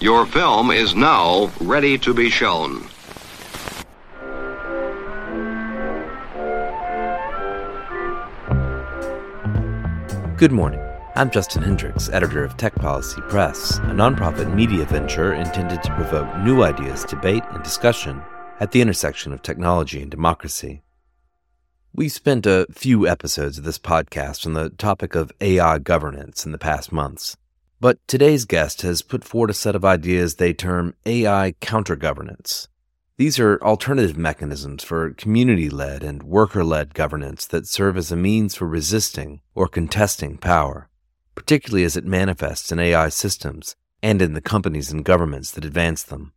Your film is now ready to be shown. Good morning. I'm Justin Hendrix, editor of Tech Policy Press, a nonprofit media venture intended to provoke new ideas, debate, and discussion at the intersection of technology and democracy. We've spent a few episodes of this podcast on the topic of AI governance in the past months. But today's guest has put forward a set of ideas they term AI counter-governance. These are alternative mechanisms for community led and worker led governance that serve as a means for resisting or contesting power, particularly as it manifests in AI systems and in the companies and governments that advance them.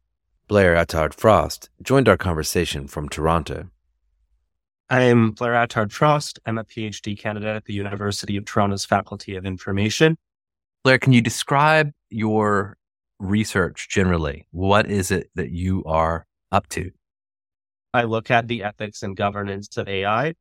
Blair Attard Frost joined our conversation from Toronto. I'm Blair Attard Frost. I'm a PhD candidate at the University of Toronto's Faculty of Information. Blair, can you describe your research generally? What is it that you are up to? I look at the ethics and governance of AI.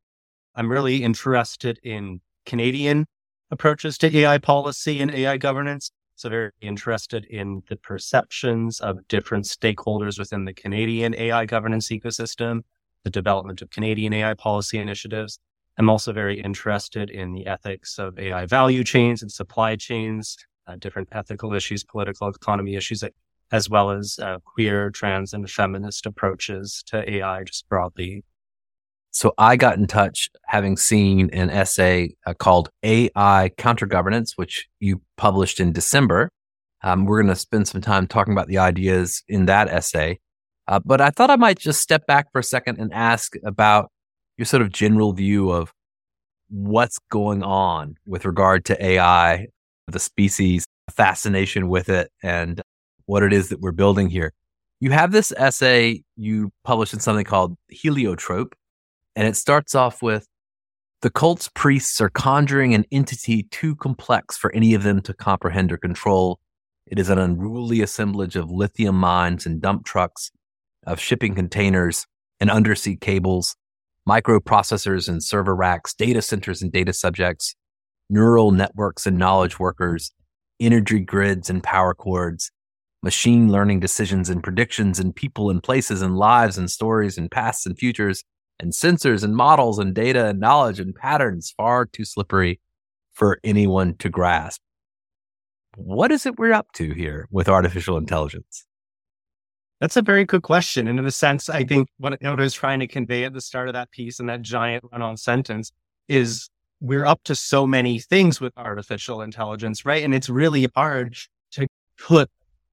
I'm really interested in Canadian approaches to AI policy and AI governance. So very interested in the perceptions of different stakeholders within the Canadian AI governance ecosystem, the development of Canadian AI policy initiatives. I'm also very interested in the ethics of AI value chains and supply chains, uh, different ethical issues, political economy issues, as well as uh, queer, trans, and feminist approaches to AI just broadly. So I got in touch having seen an essay uh, called AI Counter Governance, which you published in December. Um, we're going to spend some time talking about the ideas in that essay. Uh, but I thought I might just step back for a second and ask about your sort of general view of what's going on with regard to AI, the species fascination with it, and what it is that we're building here. You have this essay you published in something called Heliotrope, and it starts off with the cult's priests are conjuring an entity too complex for any of them to comprehend or control. It is an unruly assemblage of lithium mines and dump trucks, of shipping containers and undersea cables, microprocessors and server racks, data centers and data subjects, neural networks and knowledge workers, energy grids and power cords, machine learning decisions and predictions and people and places and lives and stories and pasts and futures and sensors and models and data and knowledge and patterns far too slippery for anyone to grasp. What is it we're up to here with artificial intelligence? That's a very good question. And in a sense, I think what I was trying to convey at the start of that piece and that giant run on sentence is we're up to so many things with artificial intelligence, right? And it's really hard to put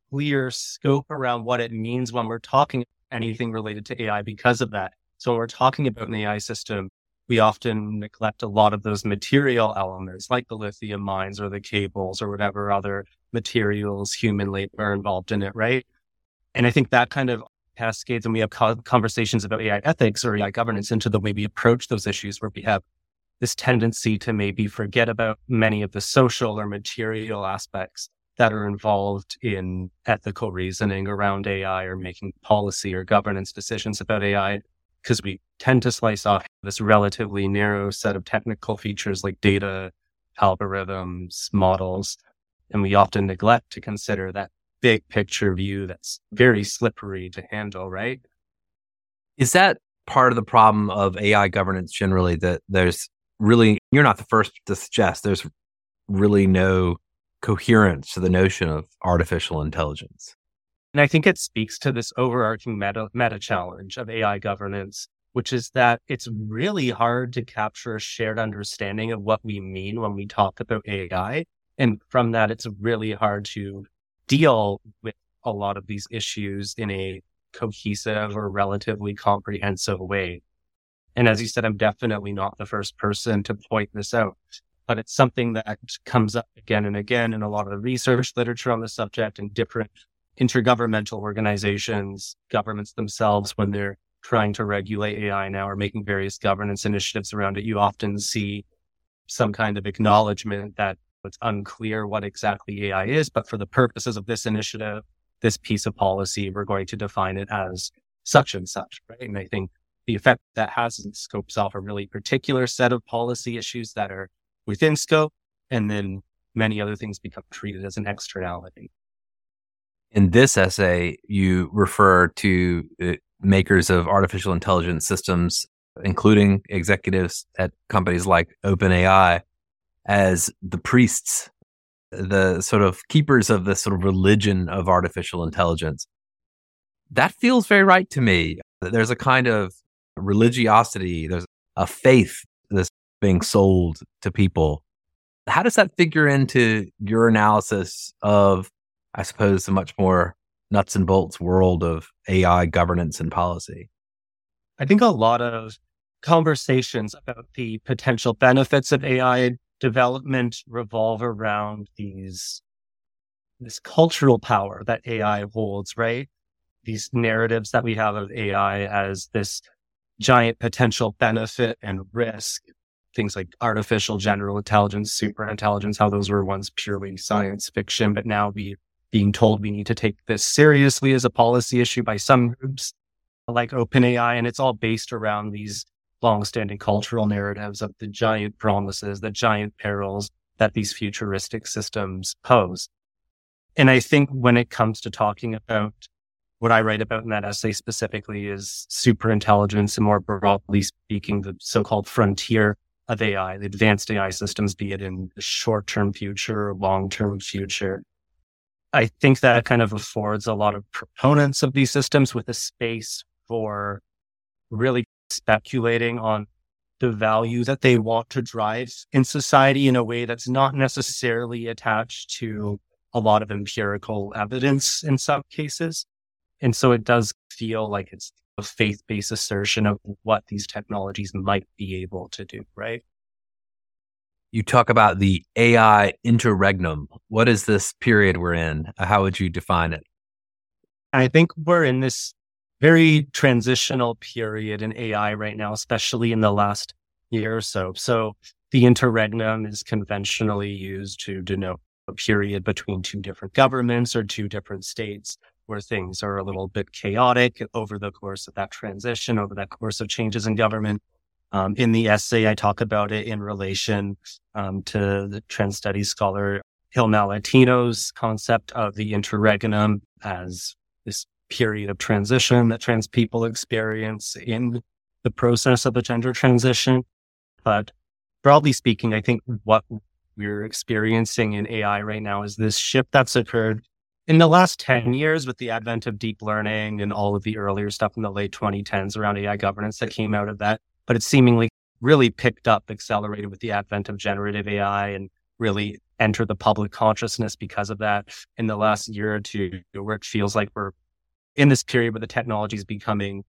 clear scope around what it means when we're talking anything related to AI because of that. So when we're talking about an AI system, we often neglect a lot of those material elements like the lithium mines or the cables or whatever other materials, human labor are involved in it, right? And I think that kind of cascades and we have conversations about AI ethics or AI governance into the way we approach those issues where we have this tendency to maybe forget about many of the social or material aspects that are involved in ethical reasoning around AI or making policy or governance decisions about AI, because we tend to slice off this relatively narrow set of technical features like data, algorithms, models. And we often neglect to consider that big picture view that's very slippery to handle, right? Is that part of the problem of AI governance generally that there's really, you're not the first to suggest there's really no coherence to the notion of artificial intelligence. And I think it speaks to this overarching meta, meta challenge of AI governance, which is that it's really hard to capture a shared understanding of what we mean when we talk about AI. And from that, it's really hard to deal with a lot of these issues in a cohesive or relatively comprehensive way. And as you said, I'm definitely not the first person to point this out but it's something that comes up again and again in a lot of the research literature on the subject and different intergovernmental organizations, governments themselves, when they're trying to regulate AI now or making various governance initiatives around it, you often see some kind of acknowledgement that it's unclear what exactly AI is, but for the purposes of this initiative, this piece of policy, we're going to define it as such and such, right? And I think the effect that has in scopes off a really particular set of policy issues that are within scope, and then many other things become treated as an externality. In this essay, you refer to uh, makers of artificial intelligence systems, including executives at companies like OpenAI, as the priests, the sort of keepers of the sort of religion of artificial intelligence. That feels very right to me. There's a kind of religiosity, there's a faith that's being sold to people. How does that figure into your analysis of, I suppose, the much more nuts and bolts world of AI governance and policy? I think a lot of conversations about the potential benefits of AI development revolve around these this cultural power that AI holds, right? These narratives that we have of AI as this giant potential benefit and risk. Things like artificial general intelligence, super intelligence, how those were once purely science fiction, but now we being told we need to take this seriously as a policy issue by some groups like OpenAI. And it's all based around these longstanding cultural narratives of the giant promises, the giant perils that these futuristic systems pose. And I think when it comes to talking about what I write about in that essay specifically is super intelligence and more broadly speaking, the so-called frontier of AI, the advanced AI systems, be it in the short-term future or long-term future. I think that kind of affords a lot of proponents of these systems with a space for really speculating on the value that they want to drive in society in a way that's not necessarily attached to a lot of empirical evidence in some cases. And so it does feel like it's a faith based assertion of what these technologies might be able to do, right? You talk about the AI interregnum. What is this period we're in? How would you define it? I think we're in this very transitional period in AI right now, especially in the last year or so. So the interregnum is conventionally used to denote a period between two different governments or two different states where things are a little bit chaotic over the course of that transition, over that course of changes in government. Um, in the essay, I talk about it in relation um, to the trans studies scholar Hil Malatino's concept of the interregnum as period of transition that trans people experience in the process of a gender transition. But broadly speaking, I think what we're experiencing in AI right now is this shift that's occurred in the last 10 years with the advent of deep learning and all of the earlier stuff in the late 2010s around AI governance that came out of that. But it's seemingly really picked up, accelerated with the advent of generative AI and really entered the public consciousness because of that in the last year or two, where it feels like we're in this period where the technology is becoming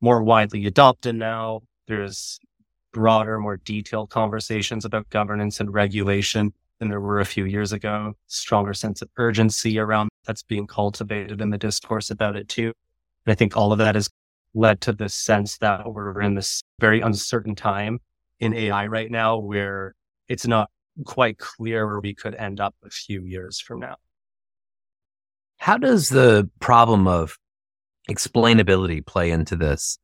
more widely adopted now. There's broader, more detailed conversations about governance and regulation than there were a few years ago. Stronger sense of urgency around that's being cultivated in the discourse about it too. And I think all of that has led to this sense that we're in this very uncertain time in AI right now where it's not quite clear where we could end up a few years from now. How does the problem of explainability play into this?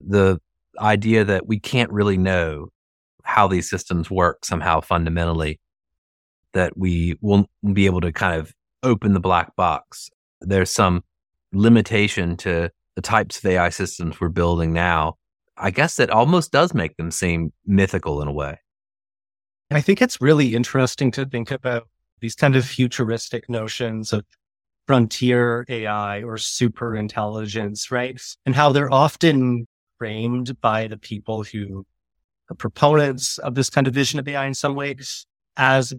The idea that we can't really know how these systems work somehow fundamentally, that we won't be able to kind of open the black box. There's some limitation to the types of AI systems we're building now. I guess that almost does make them seem mythical in a way. I think it's really interesting to think about these kind of futuristic notions of frontier AI or super intelligence, right? And how they're often framed by the people who are proponents of this kind of vision of AI in some ways as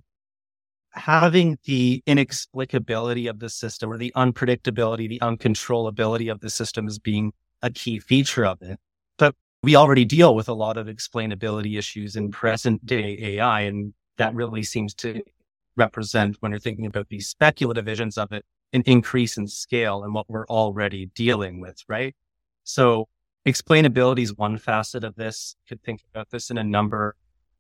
having the inexplicability of the system or the unpredictability, the uncontrollability of the system as being a key feature of it. But we already deal with a lot of explainability issues in present day AI. And that really seems to represent when you're thinking about these speculative visions of it, an increase in scale and what we're already dealing with, right? So explainability is one facet of this. Could think about this in a number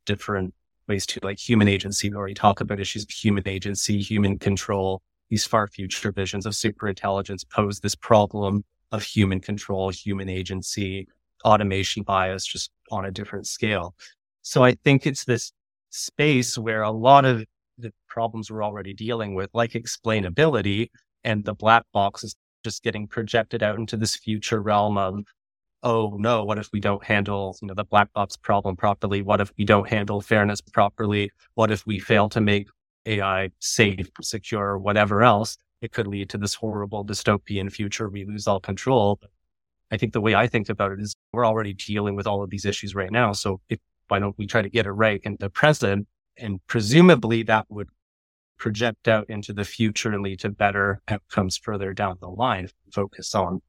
different ways to like human agency. We already talk about issues of human agency, human control. These far future visions of super intelligence pose this problem of human control, human agency, automation bias, just on a different scale. So I think it's this space where a lot of the problems we're already dealing with, like explainability, And the black box is just getting projected out into this future realm of, oh no, what if we don't handle, you know, the black box problem properly? What if we don't handle fairness properly? What if we fail to make AI safe, secure, whatever else? It could lead to this horrible dystopian future. We lose all control. I think the way I think about it is we're already dealing with all of these issues right now. So if, why don't we try to get it right in the present? And presumably that would project out into the future and lead to better outcomes further down the line. Focus on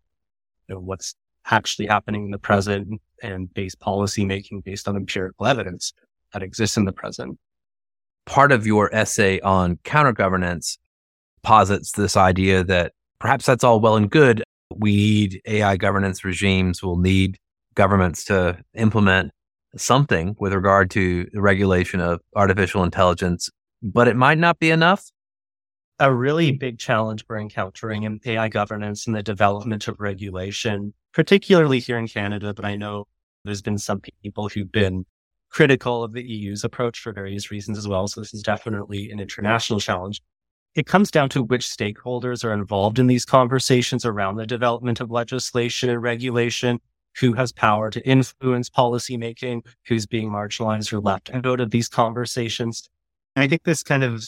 you know, what's actually happening in the present and base policy making based on empirical evidence that exists in the present. Part of your essay on counter governance posits this idea that perhaps that's all well and good. We need AI governance regimes. We'll need governments to implement something with regard to the regulation of artificial intelligence, but it might not be enough. A really big challenge we're encountering in AI governance and the development of regulation, particularly here in Canada, but I know there's been some people who've been critical of the EU's approach for various reasons as well. So this is definitely an international challenge. It comes down to which stakeholders are involved in these conversations around the development of legislation and regulation, who has power to influence policymaking, who's being marginalized or left out of these conversations. And I think this kind of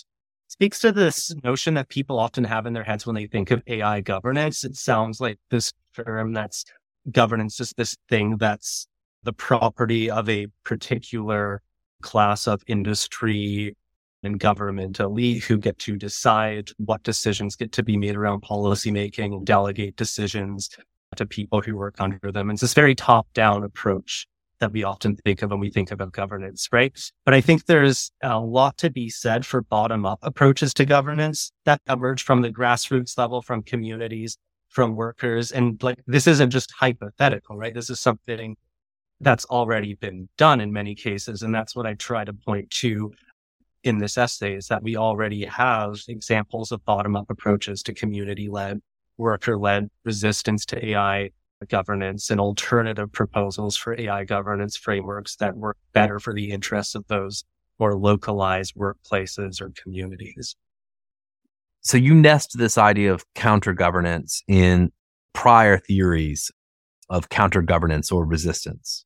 speaks to this notion that people often have in their heads when they think of AI governance. It sounds like this term that's governance is this thing that's the property of a particular class of industry and government elite who get to decide what decisions get to be made around policy making, delegate decisions to people who work under them. And It's this very top down approach that we often think of when we think about governance, right? But I think there's a lot to be said for bottom up approaches to governance that emerge from the grassroots level, from communities, from workers. And like, this isn't just hypothetical, right? This is something that's already been done in many cases. And that's what I try to point to in this essay is that we already have examples of bottom up approaches to community led, worker led resistance to AI governance and alternative proposals for AI governance frameworks that work better for the interests of those more localized workplaces or communities. So you nest this idea of counter governance in prior theories of counter governance or resistance.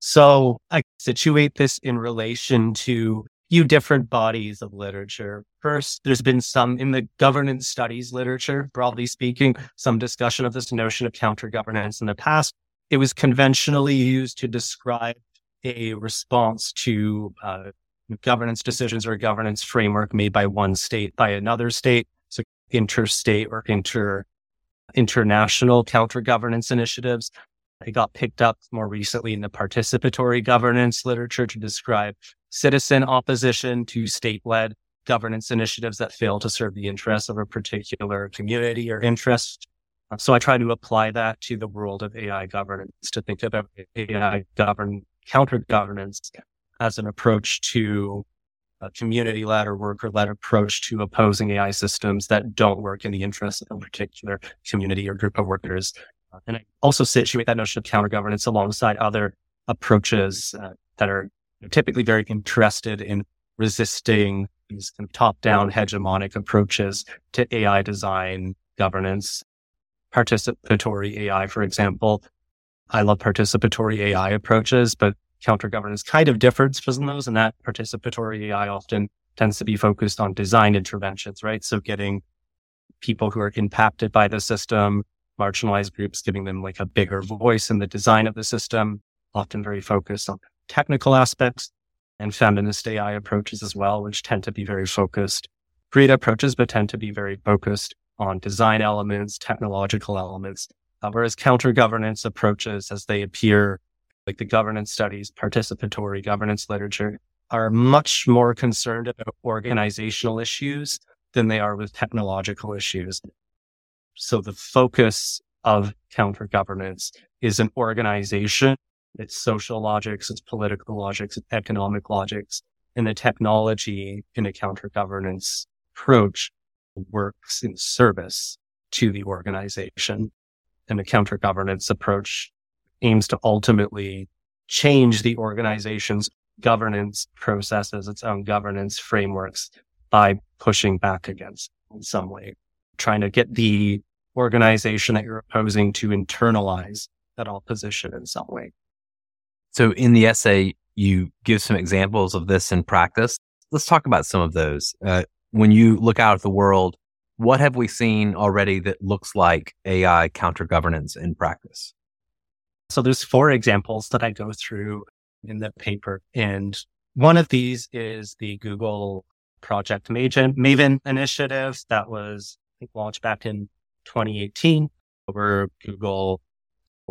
So I situate this in relation to few different bodies of literature. First, there's been some in the governance studies literature, broadly speaking, some discussion of this notion of counter governance in the past. It was conventionally used to describe a response to uh, governance decisions or governance framework made by one state by another state. So interstate or inter international counter governance initiatives. It got picked up more recently in the participatory governance literature to describe citizen opposition to state led governance initiatives that fail to serve the interests of a particular community or interest. So I try to apply that to the world of AI governance to think about AI govern counter governance as an approach to a community led or worker led approach to opposing AI systems that don't work in the interest of a particular community or group of workers. And I also situate that notion of counter governance alongside other approaches uh, that are typically very interested in resisting these kind of top down hegemonic approaches to AI design, governance, participatory AI, for example. I love participatory AI approaches, but counter governance kind of differs from those. And that participatory AI often tends to be focused on design interventions, right? So getting people who are impacted by the system, marginalized groups, giving them like a bigger voice in the design of the system, often very focused on technical aspects and feminist AI approaches as well, which tend to be very focused. Great approaches, but tend to be very focused on design elements, technological elements. Uh, whereas counter governance approaches, as they appear, like the governance studies, participatory governance literature, are much more concerned about organizational issues than they are with technological issues. So the focus of counter governance is an organization its social logics, its political logics, its economic logics, and the technology in a counter governance approach works in service to the organization. And the counter governance approach aims to ultimately change the organization's governance processes, its own governance frameworks by pushing back against in some way, trying to get the organization that you're opposing to internalize that opposition in some way. So in the essay, you give some examples of this in practice. Let's talk about some of those. Uh, when you look out at the world, what have we seen already that looks like AI counter governance in practice? So there's four examples that I go through in the paper. And one of these is the Google Project Maven, initiative that was I think, launched back in 2018, where Google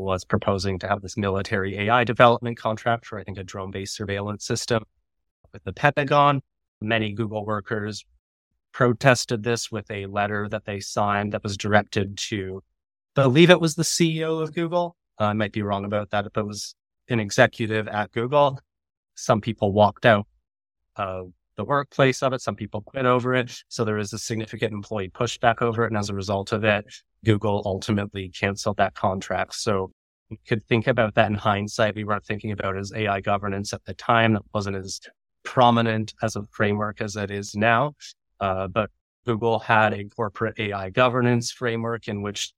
was proposing to have this military AI development contract for, I think, a drone based surveillance system with the Pentagon. Many Google workers protested this with a letter that they signed that was directed to, I believe it was the CEO of Google. Uh, I might be wrong about that. If it was an executive at Google, some people walked out the workplace of it. Some people quit over it. So there is a significant employee pushback over it. And as a result of it, Google ultimately canceled that contract. So you could think about that in hindsight. We weren't thinking about as AI governance at the time. That wasn't as prominent as a framework as it is now. Uh, but Google had a corporate AI governance framework in which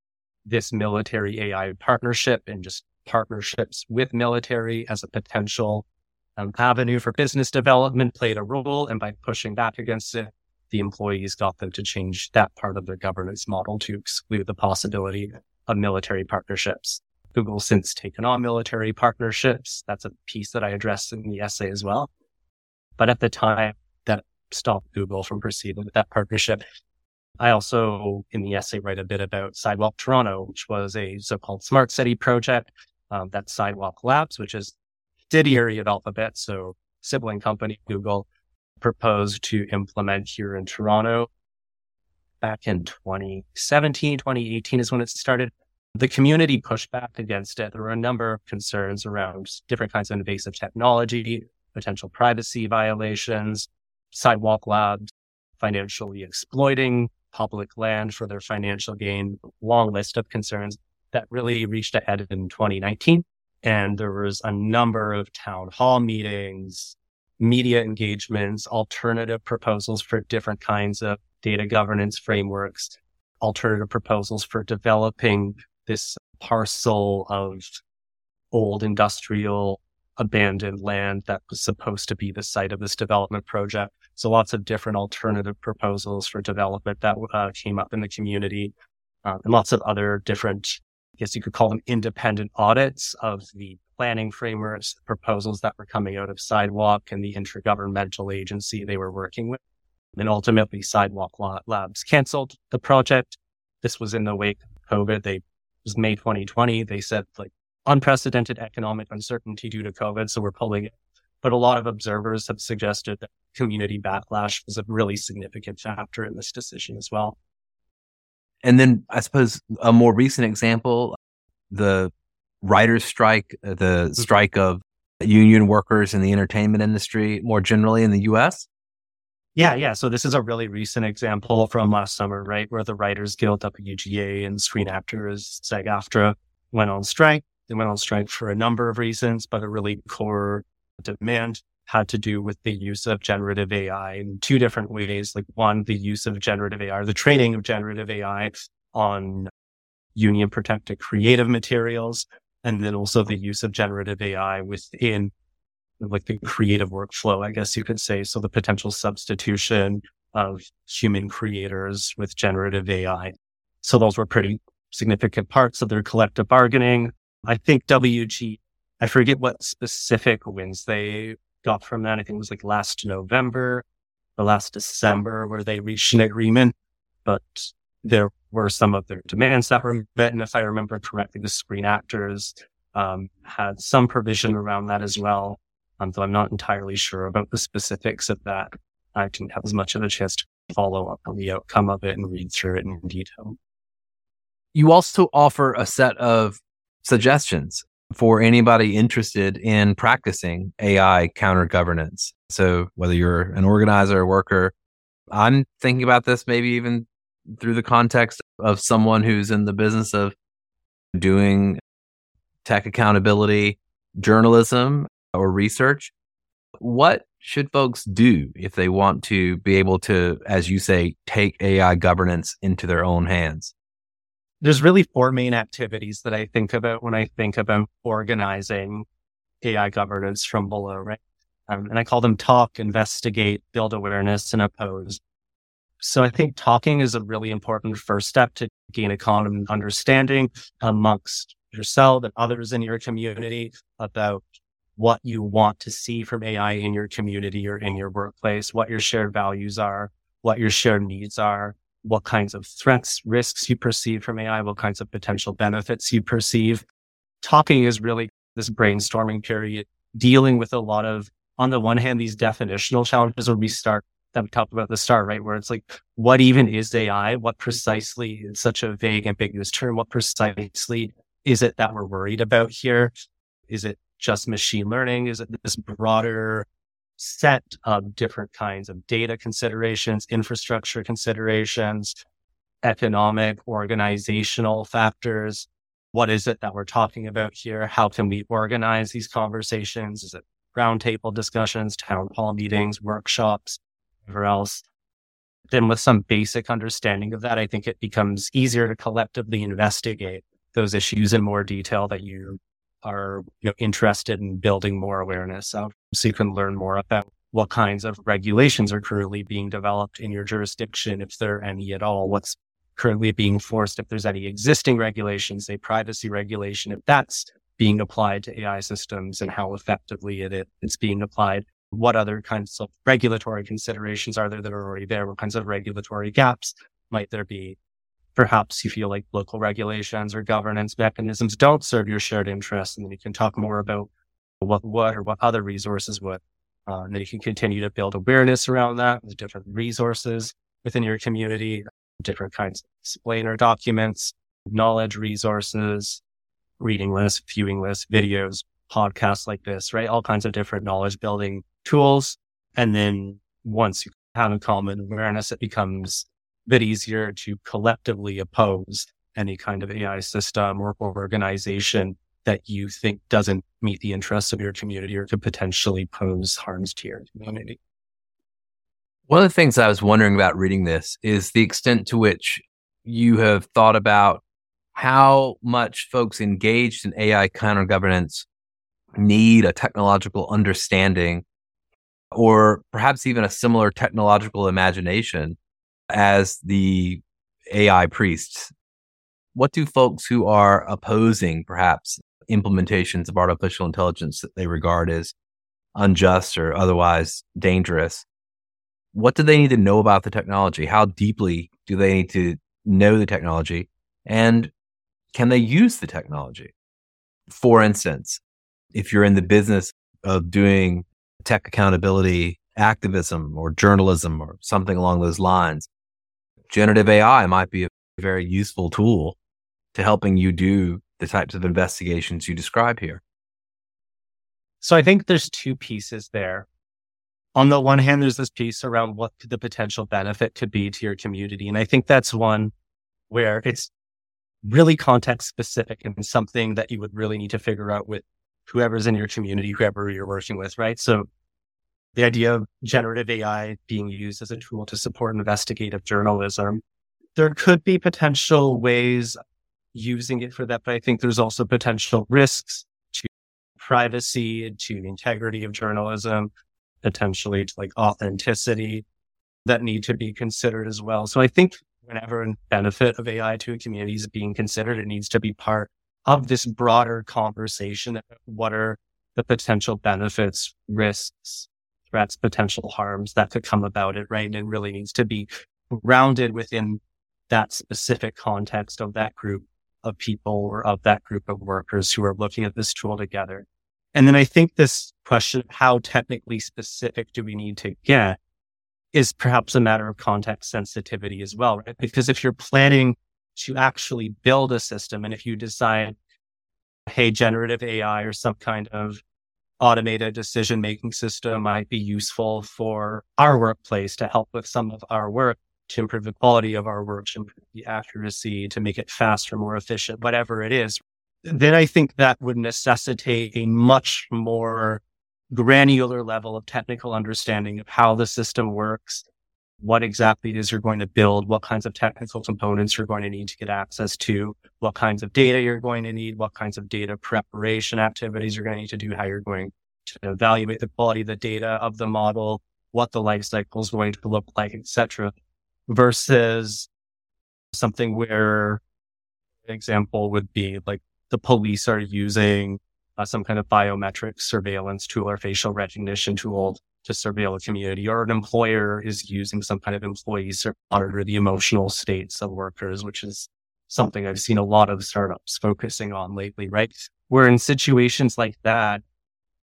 this military AI partnership and just partnerships with military as a potential um, avenue for business development played a role. And by pushing back against it, the employees got them to change that part of their governance model to exclude the possibility of military partnerships. Google's since taken on military partnerships. That's a piece that I addressed in the essay as well. But at the time that stopped Google from proceeding with that partnership, I also in the essay write a bit about Sidewalk Toronto, which was a so-called smart city project. Um, that's Sidewalk Labs, which is subsidiary of Alphabet, so sibling company Google, proposed to implement here in Toronto back in 2017, 2018 is when it started. The community pushed back against it. There were a number of concerns around different kinds of invasive technology, potential privacy violations, sidewalk labs, financially exploiting public land for their financial gain, long list of concerns that really reached a head in 2019. And there was a number of town hall meetings, media engagements, alternative proposals for different kinds of data governance frameworks, alternative proposals for developing this parcel of old industrial abandoned land that was supposed to be the site of this development project. So lots of different alternative proposals for development that uh, came up in the community, uh, and lots of other different guess you could call them independent audits of the planning frameworks, proposals that were coming out of Sidewalk and the intergovernmental agency they were working with. And ultimately, Sidewalk Labs canceled the project. This was in the wake of COVID. They it was May 2020. They said like unprecedented economic uncertainty due to COVID, so we're pulling it. But a lot of observers have suggested that community backlash was a really significant factor in this decision as well. And then I suppose a more recent example, the writers strike, uh, the mm-hmm. strike of union workers in the entertainment industry more generally in the US. Yeah, yeah. So this is a really recent example from last summer, right? Where the Writers Guild, WGA, and Screen Actors, SAG AFTRA went on strike. They went on strike for a number of reasons, but a really core demand had to do with the use of generative AI in two different ways. Like one, the use of generative AI, the training of generative AI on union protected creative materials. And then also the use of generative AI within like the creative workflow, I guess you could say. So the potential substitution of human creators with generative AI. So those were pretty significant parts of their collective bargaining. I think WG, I forget what specific wins they got from that. I think it was like last November or last December where they reached an agreement, but there were some of their demands that were met. And if I remember correctly, the screen actors um, had some provision around that as well. Um, though I'm not entirely sure about the specifics of that. I didn't have as much of a chance to follow up on the outcome of it and read through it in detail. You also offer a set of suggestions for anybody interested in practicing AI counter governance. So whether you're an organizer or worker, I'm thinking about this maybe even through the context of someone who's in the business of doing tech accountability, journalism or research. What should folks do if they want to be able to, as you say, take AI governance into their own hands? There's really four main activities that I think about when I think about organizing AI governance from below, right? Um, and I call them talk, investigate, build awareness, and oppose. So I think talking is a really important first step to gain a common understanding amongst yourself and others in your community about what you want to see from AI in your community or in your workplace, what your shared values are, what your shared needs are, what kinds of threats, risks you perceive from AI, what kinds of potential benefits you perceive. Talking is really this brainstorming period, dealing with a lot of, on the one hand, these definitional challenges where we start that we talked about the start, right? Where it's like, what even is AI? What precisely is such a vague, ambiguous term? What precisely is it that we're worried about here? Is it just machine learning? Is it this broader set of different kinds of data considerations, infrastructure considerations, economic, organizational factors? What is it that we're talking about here? How can we organize these conversations? Is it roundtable discussions, town hall meetings, workshops, whatever else? Then with some basic understanding of that, I think it becomes easier to collectively investigate those issues in more detail that you are you know, interested in building more awareness of so you can learn more about what kinds of regulations are currently being developed in your jurisdiction, if there are any at all, what's currently being forced, if there's any existing regulations, say privacy regulation, if that's being applied to AI systems and how effectively it, it's being applied. What other kinds of regulatory considerations are there that are already there? What kinds of regulatory gaps might there be? Perhaps you feel like local regulations or governance mechanisms don't serve your shared interests. And then you can talk more about what what or what other resources would. Uh, and then you can continue to build awareness around that with different resources within your community, different kinds of explainer documents, knowledge resources, reading lists, viewing lists, videos, podcasts like this, right? All kinds of different knowledge building tools. And then once you have a common awareness, it becomes bit easier to collectively oppose any kind of AI system or, organization that you think doesn't meet the interests of your community or could potentially pose harms to your community. One of the things I was wondering about reading this is the extent to which you have thought about how much folks engaged in AI counter governance need a technological understanding or perhaps even a similar technological imagination as the AI priests. What do folks who are opposing perhaps implementations of artificial intelligence that they regard as unjust or otherwise dangerous, what do they need to know about the technology? How deeply do they need to know the technology? And can they use the technology? For instance, if you're in the business of doing tech accountability activism or journalism or something along those lines, generative AI might be a very useful tool to helping you do the types of investigations you describe here. So I think there's two pieces there. On the one hand, there's this piece around what the potential benefit could be to your community. And I think that's one where it's really context specific and something that you would really need to figure out with whoever's in your community, whoever you're working with, right? So the idea of generative AI being used as a tool to support investigative journalism. There could be potential ways using it for that, but I think there's also potential risks to privacy to the integrity of journalism, potentially to like authenticity that need to be considered as well. So I think whenever a benefit of AI to a community is being considered, it needs to be part of this broader conversation. What are the potential benefits, risks, threats, potential harms that could come about it, right? And it really needs to be grounded within that specific context of that group of people or of that group of workers who are looking at this tool together. And then I think this question, of how technically specific do we need to get is perhaps a matter of context sensitivity as well, right? Because if you're planning to actually build a system and if you decide, hey, generative AI or some kind of automated decision making system might be useful for our workplace to help with some of our work, to improve the quality of our work, to improve the accuracy, to make it faster, more efficient, whatever it is. Then I think that would necessitate a much more granular level of technical understanding of how the system works, what exactly it is you're going to build, what kinds of technical components you're going to need to get access to, what kinds of data you're going to need, what kinds of data preparation activities you're going to need to do, how you're going to evaluate the quality of the data of the model, what the life cycle is going to look like, etc. Versus something where an example would be like the police are using uh, some kind of biometric surveillance tool or facial recognition tool to surveil a community, or an employer is using some kind of employee to monitor the emotional states of workers, which is something I've seen a lot of startups focusing on lately, right? Where in situations like that,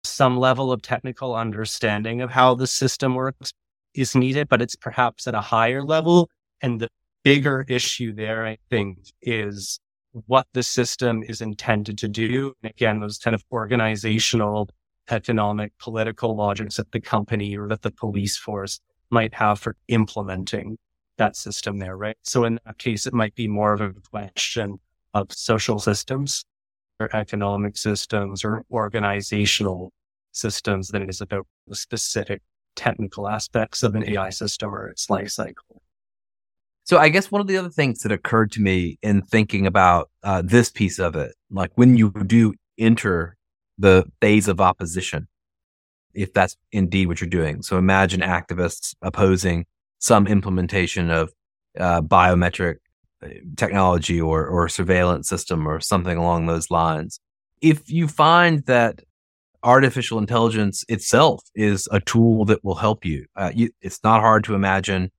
some level of technical understanding of how the system works is needed, but it's perhaps at a higher level. And the bigger issue there, I think, is what the system is intended to do. And again, those kind of organizational economic, political logics that the company or that the police force might have for implementing that system there, right? So in that case, it might be more of a question of social systems or economic systems or organizational systems than it is about the specific technical aspects of an AI system or its life cycle. So I guess one of the other things that occurred to me in thinking about uh, this piece of it, like when you do enter the phase of opposition, if that's indeed what you're doing. So imagine activists opposing some implementation of uh, biometric uh, technology or, or surveillance system or something along those lines. If you find that artificial intelligence itself is a tool that will help you, uh, you it's not hard to imagine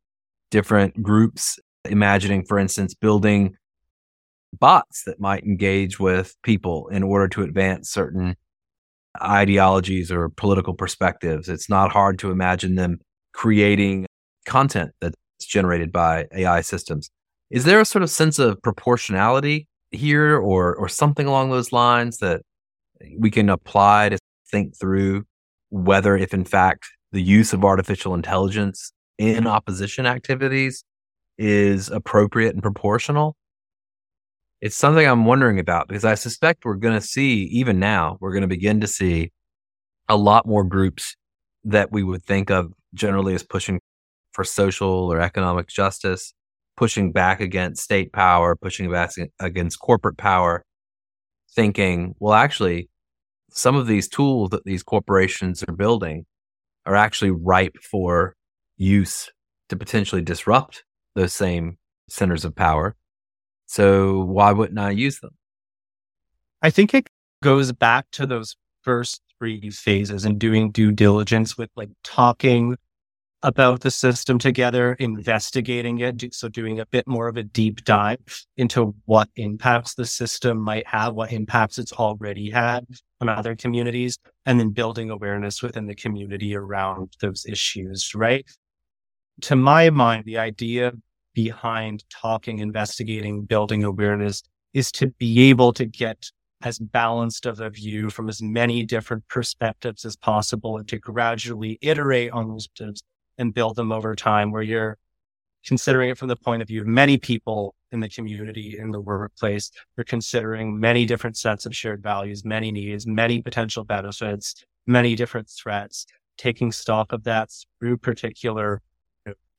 different groups imagining, for instance, building bots that might engage with people in order to advance certain ideologies or political perspectives. It's not hard to imagine them creating content that's generated by AI systems. Is there a sort of sense of proportionality here or or something along those lines that we can apply to think through whether if in fact the use of artificial intelligence in opposition activities is appropriate and proportional? It's something I'm wondering about because I suspect we're going to see, even now, we're going to begin to see a lot more groups that we would think of generally as pushing for social or economic justice, pushing back against state power, pushing back against corporate power, thinking, well, actually, some of these tools that these corporations are building are actually ripe for use to potentially disrupt those same centers of power so why wouldn't I use them? I think it goes back to those first three phases and doing due diligence with like talking about the system together, investigating it. So doing a bit more of a deep dive into what impacts the system might have, what impacts it's already had on other communities, and then building awareness within the community around those issues, right? To my mind, the idea behind talking, investigating, building awareness is to be able to get as balanced of a view from as many different perspectives as possible and to gradually iterate on those perspectives and build them over time where you're considering it from the point of view of many people in the community, in the workplace. You're considering many different sets of shared values, many needs, many potential benefits, many different threats, taking stock of that through particular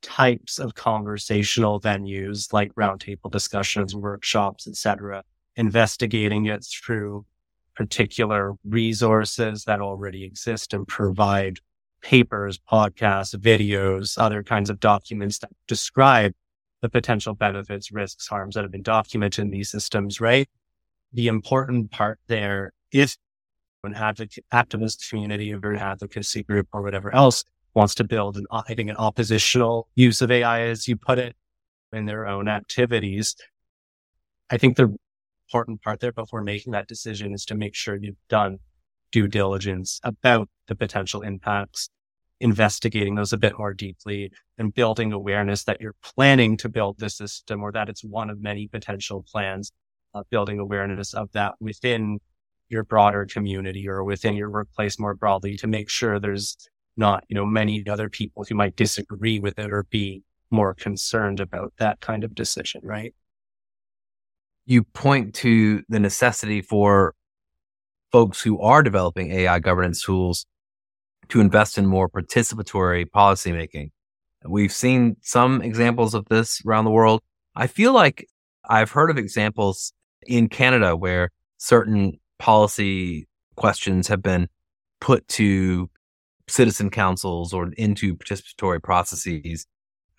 types of conversational venues like roundtable discussions, workshops, etc., investigating it through particular resources that already exist and provide papers, podcasts, videos, other kinds of documents that describe the potential benefits, risks, harms that have been documented in these systems, right? The important part there is an advocate, activist community or an advocacy group or whatever else wants to build an, I think, an oppositional use of AI, as you put it, in their own activities. I think the important part there before making that decision is to make sure you've done due diligence about the potential impacts, investigating those a bit more deeply and building awareness that you're planning to build this system or that it's one of many potential plans, uh, building awareness of that within your broader community or within your workplace more broadly to make sure there's not, you know, many other people who might disagree with it or be more concerned about that kind of decision, right? You point to the necessity for folks who are developing AI governance tools to invest in more participatory policymaking. We've seen some examples of this around the world. I feel like I've heard of examples in Canada where certain policy questions have been put to citizen councils or into participatory processes.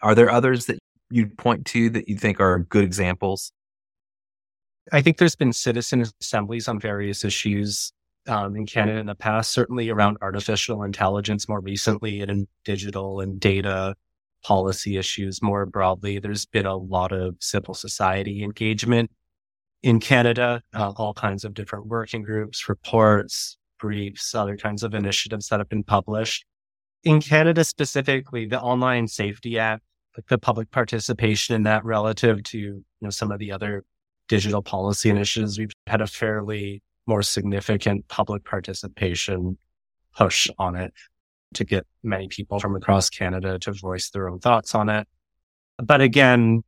Are there others that you'd point to that you think are good examples? I think there's been citizen assemblies on various issues um, in Canada in the past, certainly around artificial intelligence more recently and in digital and data policy issues more broadly. There's been a lot of civil society engagement in Canada, uh, all kinds of different working groups, reports, briefs, other kinds of initiatives that have been published. In Canada specifically, the Online Safety Act, like the public participation in that relative to you know some of the other digital policy initiatives, we've had a fairly more significant public participation push on it to get many people from across Canada to voice their own thoughts on it. But again,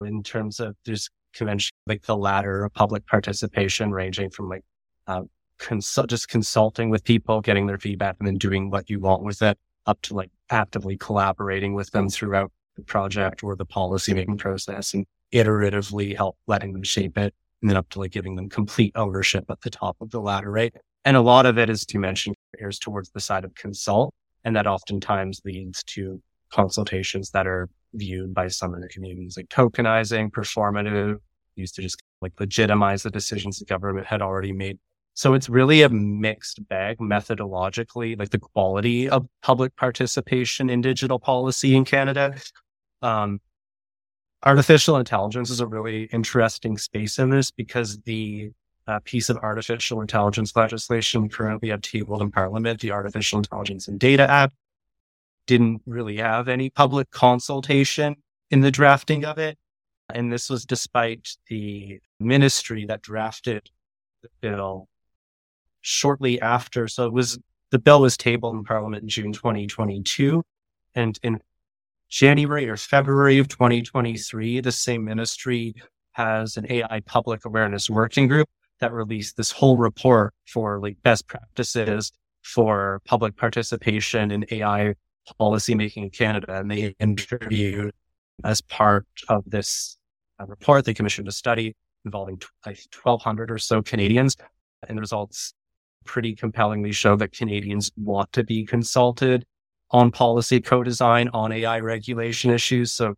in terms of there's convention like the ladder of public participation ranging from like uh, consult just consulting with people, getting their feedback, and then doing what you want with it, up to like actively collaborating with them throughout the project or the policy making process and iteratively help letting them shape it and then up to like giving them complete ownership at the top of the ladder, right? And a lot of it, as you mentioned, towards the side of consult. And that oftentimes leads to consultations that are viewed by some in the communities like tokenizing, performative, used to just like legitimize the decisions the government had already made. So it's really a mixed bag methodologically, like the quality of public participation in digital policy in Canada. Um, artificial intelligence is a really interesting space in this because the uh, piece of artificial intelligence legislation currently have tabled in Parliament, the Artificial Intelligence and Data Act, didn't really have any public consultation in the drafting of it. And this was despite the ministry that drafted the bill shortly after. So it was the bill was tabled in Parliament in June 2022. And in January or February of 2023, the same ministry has an AI public awareness working group that released this whole report for like best practices for public participation in AI policymaking in Canada. And they interviewed as part of this uh, report, they commissioned a study involving 1,200 or so Canadians. And the results pretty compellingly show that Canadians want to be consulted on policy co-design on AI regulation issues. So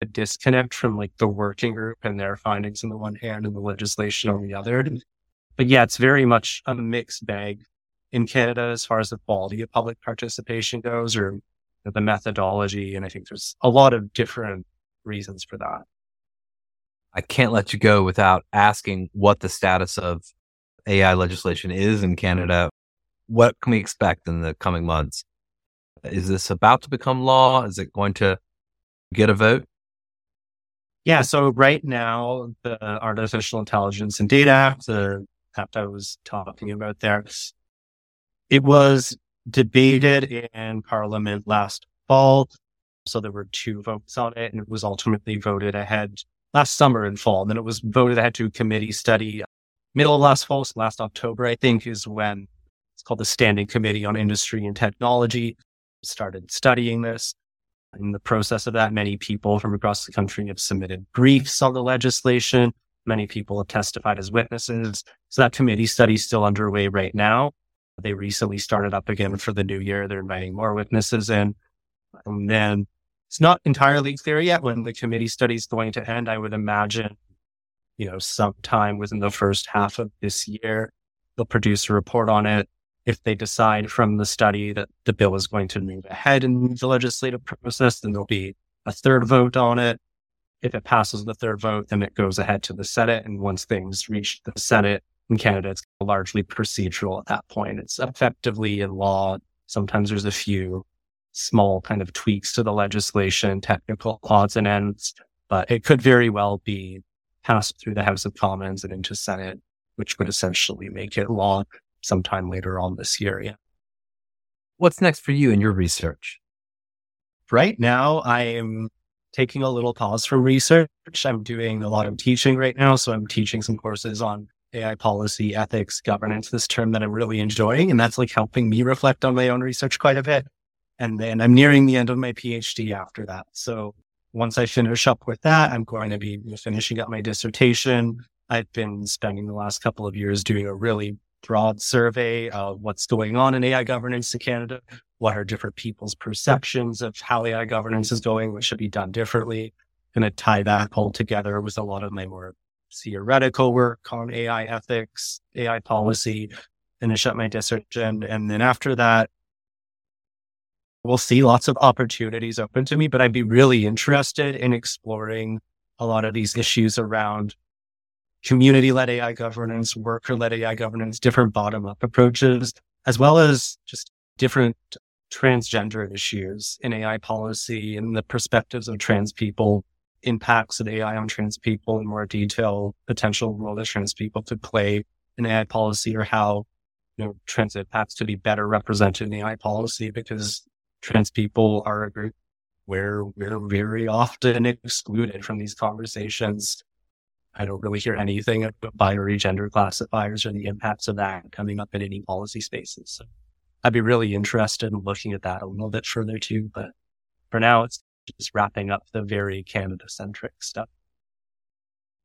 a disconnect from like the working group and their findings on the one hand and the legislation on the other. But yeah, it's very much a mixed bag in Canada as far as the quality of public participation goes or the methodology. And I think there's a lot of different reasons for that. I can't let you go without asking what the status of AI legislation is in Canada. What can we expect in the coming months? Is this about to become law? Is it going to get a vote? Yeah. So right now, the Artificial Intelligence and Data Act, the act I was talking about there, it was debated in Parliament last fall. So there were two votes on it, and it was ultimately voted ahead last summer and fall. And then it was voted ahead to committee study middle of last fall, so last October, I think, is when it's called the Standing Committee on Industry and Technology started studying this. In the process of that, many people from across the country have submitted briefs on the legislation. Many people have testified as witnesses. So that committee study is still underway right now. They recently started up again for the new year. They're inviting more witnesses in. And then it's not entirely clear yet when the committee study is going to end. I would imagine, you know, sometime within the first half of this year, they'll produce a report on it if they decide from the study that the bill is going to move ahead in the legislative process, then there'll be a third vote on it. If it passes the third vote, then it goes ahead to the Senate. And once things reach the Senate in Canada, it's largely procedural at that point. It's effectively in law. Sometimes there's a few small kind of tweaks to the legislation, technical odds and ends, but it could very well be passed through the House of Commons and into Senate, which would essentially make it law sometime later on this year. Yeah. What's next for you in your research? Right now, I am taking a little pause from research. I'm doing a lot of teaching right now. So I'm teaching some courses on AI policy, ethics, governance, this term that I'm really enjoying. And that's like helping me reflect on my own research quite a bit. And then I'm nearing the end of my PhD after that. So once I finish up with that, I'm going to be finishing up my dissertation. I've been spending the last couple of years doing a really broad survey of what's going on in AI governance in Canada. What are different people's perceptions of how AI governance is going? What should be done differently? Going to tie that all together with a lot of my more theoretical work on AI ethics, AI policy, finish up my dissertation. And then after that, we'll see lots of opportunities open to me, but I'd be really interested in exploring a lot of these issues around community led AI governance, worker led AI governance, different bottom up approaches, as well as just different transgender issues in AI policy and the perspectives of trans people, impacts of AI on trans people in more detail, potential role that trans people could play in AI policy or how you know trans impacts to be better represented in AI policy because trans people are a group where we're very often excluded from these conversations. I don't really hear anything about binary gender classifiers or the impacts of that coming up in any policy spaces. So I'd be really interested in looking at that a little bit further too. But for now, it's just wrapping up the very Canada centric stuff.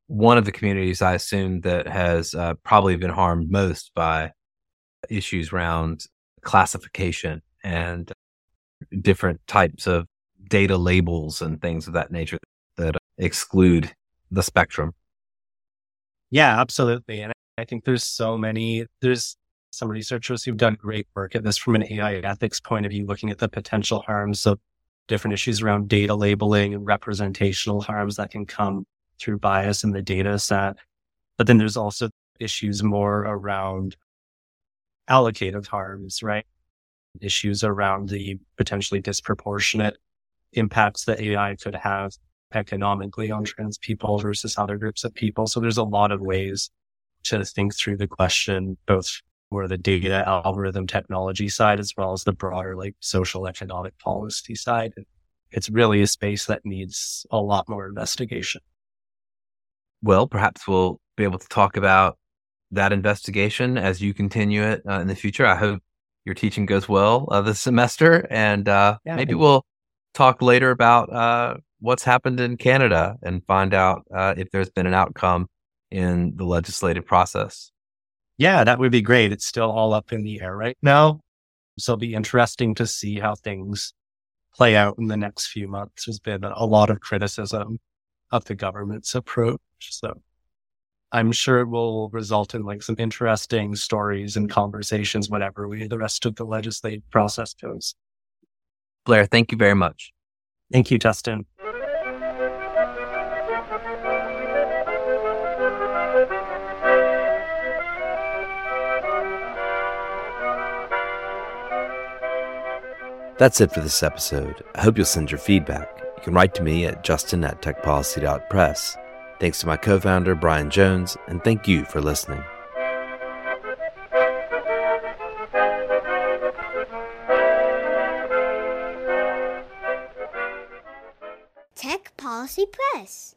One of the communities I assume that has uh, probably been harmed most by issues around classification and different types of data labels and things of that nature that exclude the spectrum. Yeah, absolutely. And I think there's so many, there's some researchers who've done great work at this from an AI ethics point of view, looking at the potential harms of different issues around data labeling and representational harms that can come through bias in the data set. But then there's also issues more around allocative harms, right? Issues around the potentially disproportionate impacts that AI could have economically on trans people versus other groups of people. So there's a lot of ways to think through the question, both for the data algorithm technology side as well as the broader like social economic policy side. It's really a space that needs a lot more investigation. Well, perhaps we'll be able to talk about that investigation as you continue it uh, in the future. I hope your teaching goes well uh, this semester, and uh, yeah, maybe we'll talk later about uh, what's happened in Canada and find out uh, if there's been an outcome in the legislative process. Yeah, that would be great. It's still all up in the air right now, so it'll be interesting to see how things play out in the next few months. There's been a lot of criticism of the government's approach, so I'm sure it will result in like some interesting stories and conversations whatever we the rest of the legislative process goes. Blair, thank you very much. Thank you, Justin. That's it for this episode. I hope you'll send your feedback. You can write to me at justin at techpolicy.press. Thanks to my co founder, Brian Jones, and thank you for listening. Tech Policy Press.